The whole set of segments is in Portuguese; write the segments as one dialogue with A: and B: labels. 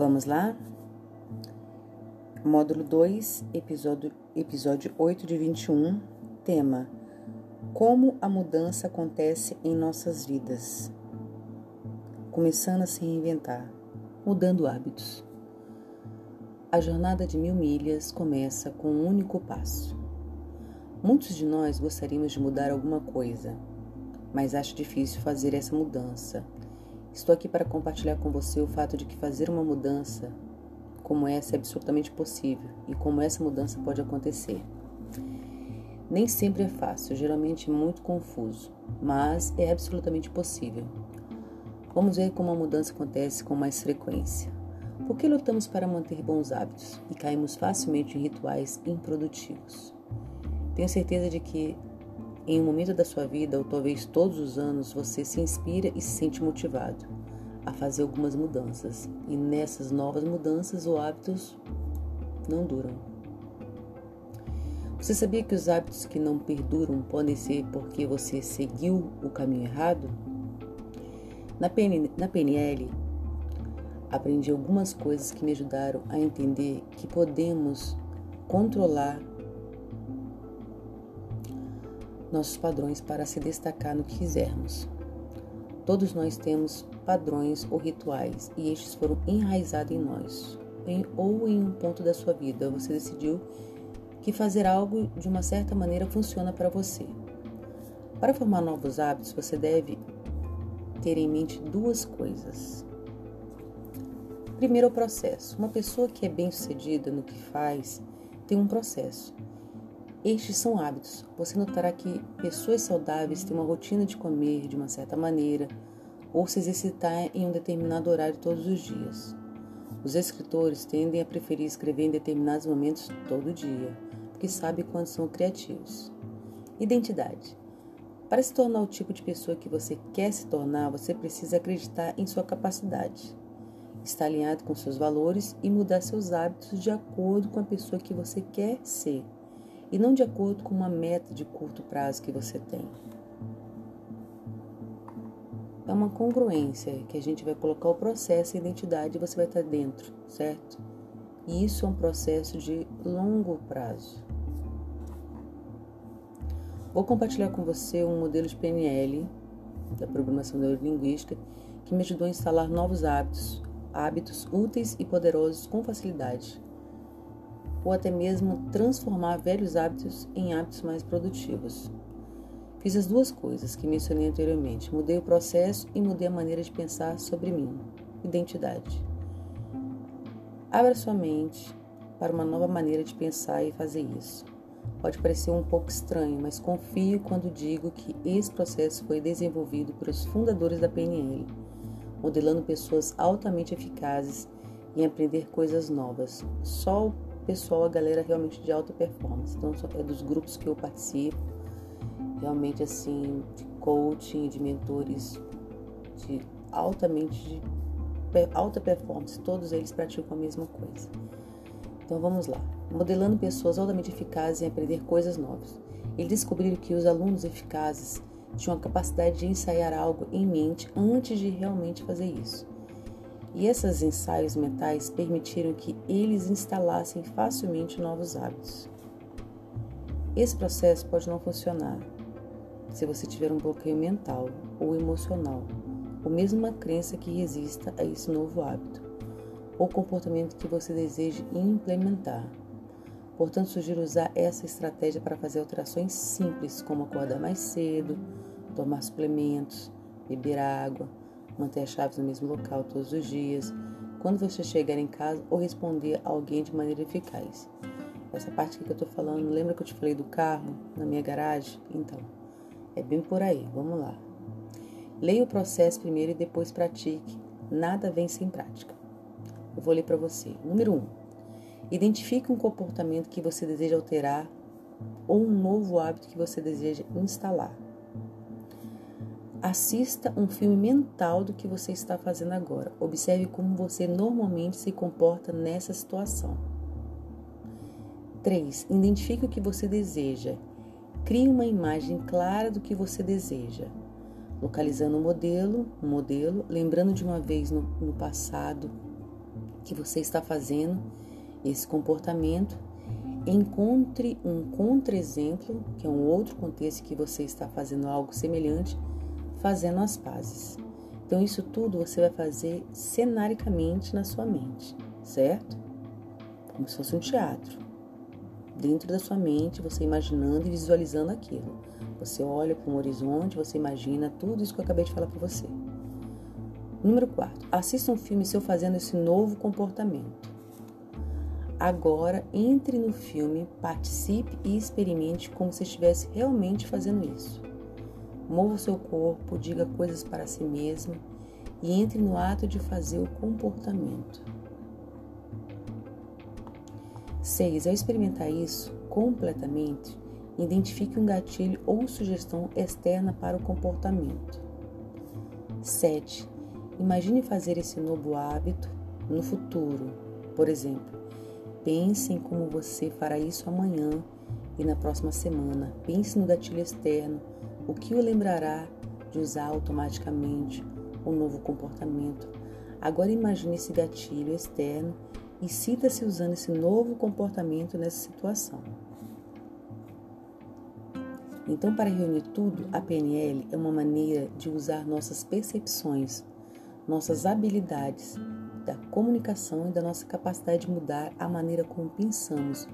A: Vamos lá? Módulo 2, episódio, episódio 8 de 21, tema: Como a mudança acontece em nossas vidas. Começando a se reinventar, mudando hábitos. A jornada de mil milhas começa com um único passo. Muitos de nós gostaríamos de mudar alguma coisa, mas acho difícil fazer essa mudança. Estou aqui para compartilhar com você o fato de que fazer uma mudança como essa é absolutamente possível e como essa mudança pode acontecer. Nem sempre é fácil, geralmente muito confuso, mas é absolutamente possível. Vamos ver como a mudança acontece com mais frequência. Por que lutamos para manter bons hábitos e caímos facilmente em rituais improdutivos? Tenho certeza de que em um momento da sua vida, ou talvez todos os anos, você se inspira e se sente motivado a fazer algumas mudanças. E nessas novas mudanças, os hábitos não duram. Você sabia que os hábitos que não perduram podem ser porque você seguiu o caminho errado? Na, PN, na PNL, aprendi algumas coisas que me ajudaram a entender que podemos controlar nossos padrões para se destacar no que quisermos. Todos nós temos padrões ou rituais e estes foram enraizados em nós. Em, ou em um ponto da sua vida você decidiu que fazer algo de uma certa maneira funciona para você. Para formar novos hábitos, você deve ter em mente duas coisas. Primeiro, o processo. Uma pessoa que é bem-sucedida no que faz tem um processo. Estes são hábitos. Você notará que pessoas saudáveis têm uma rotina de comer de uma certa maneira ou se exercitar em um determinado horário todos os dias. Os escritores tendem a preferir escrever em determinados momentos todo dia, porque sabem quando são criativos. Identidade. Para se tornar o tipo de pessoa que você quer se tornar, você precisa acreditar em sua capacidade, estar alinhado com seus valores e mudar seus hábitos de acordo com a pessoa que você quer ser e não de acordo com uma meta de curto prazo que você tem. É uma congruência que a gente vai colocar o processo e a identidade e você vai estar dentro, certo? E isso é um processo de longo prazo. Vou compartilhar com você um modelo de PNL da programação neurolinguística que me ajudou a instalar novos hábitos, hábitos úteis e poderosos com facilidade ou até mesmo transformar velhos hábitos em hábitos mais produtivos. Fiz as duas coisas que mencionei anteriormente: mudei o processo e mudei a maneira de pensar sobre mim, identidade. Abra sua mente para uma nova maneira de pensar e fazer isso. Pode parecer um pouco estranho, mas confio quando digo que esse processo foi desenvolvido pelos fundadores da PNL, modelando pessoas altamente eficazes em aprender coisas novas. Só pessoal, a galera realmente de alta performance. Então, é dos grupos que eu participo, realmente assim, de coaching, de mentores de altamente de alta performance, todos eles praticam a mesma coisa. Então vamos lá. Modelando pessoas altamente eficazes em aprender coisas novas. Eles descobriram que os alunos eficazes tinham a capacidade de ensaiar algo em mente antes de realmente fazer isso. E esses ensaios mentais permitiram que eles instalassem facilmente novos hábitos. Esse processo pode não funcionar se você tiver um bloqueio mental ou emocional, ou mesmo uma crença que resista a esse novo hábito, ou comportamento que você deseje implementar. Portanto, sugiro usar essa estratégia para fazer alterações simples, como acordar mais cedo, tomar suplementos, beber água, manter as chaves no mesmo local todos os dias, quando você chegar em casa ou responder a alguém de maneira eficaz. Essa parte que eu estou falando, lembra que eu te falei do carro na minha garagem? Então, é bem por aí, vamos lá. Leia o processo primeiro e depois pratique. Nada vem sem prática. Eu vou ler para você. Número 1. Um, identifique um comportamento que você deseja alterar ou um novo hábito que você deseja instalar. Assista um filme mental do que você está fazendo agora. Observe como você normalmente se comporta nessa situação. 3. Identifique o que você deseja. Crie uma imagem clara do que você deseja. Localizando o modelo, modelo, lembrando de uma vez no, no passado que você está fazendo esse comportamento, encontre um contra-exemplo, que é um outro contexto que você está fazendo algo semelhante, fazendo as pazes. Então, isso tudo você vai fazer cenaricamente na sua mente, certo? Como se fosse um teatro. Dentro da sua mente, você imaginando e visualizando aquilo. Você olha para um horizonte, você imagina tudo isso que eu acabei de falar para você. Número 4. Assista um filme seu fazendo esse novo comportamento. Agora, entre no filme, participe e experimente como se estivesse realmente fazendo isso. Mova seu corpo, diga coisas para si mesmo e entre no ato de fazer o comportamento. 6. Ao experimentar isso completamente, identifique um gatilho ou sugestão externa para o comportamento. 7. Imagine fazer esse novo hábito no futuro. Por exemplo, pense em como você fará isso amanhã e na próxima semana. Pense no gatilho externo, o que o lembrará de usar automaticamente o novo comportamento. Agora imagine esse gatilho externo e sinta-se usando esse novo comportamento nessa situação. Então, para reunir tudo, a PNL é uma maneira de usar nossas percepções nossas habilidades da comunicação e da nossa capacidade de mudar a maneira como pensamos,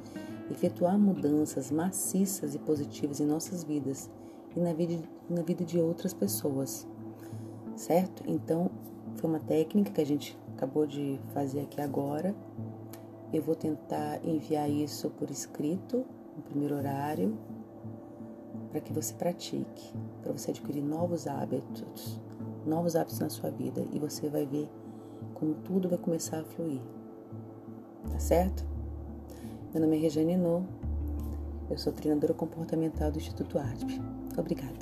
A: efetuar mudanças maciças e positivas em nossas vidas e na vida, na vida de outras pessoas, certo? Então, foi uma técnica que a gente acabou de fazer aqui agora. Eu vou tentar enviar isso por escrito no primeiro horário para que você pratique, para você adquirir novos hábitos novos hábitos na sua vida e você vai ver como tudo vai começar a fluir. Tá certo? Meu nome é Regiane No, eu sou treinadora comportamental do Instituto ARTP. Obrigada.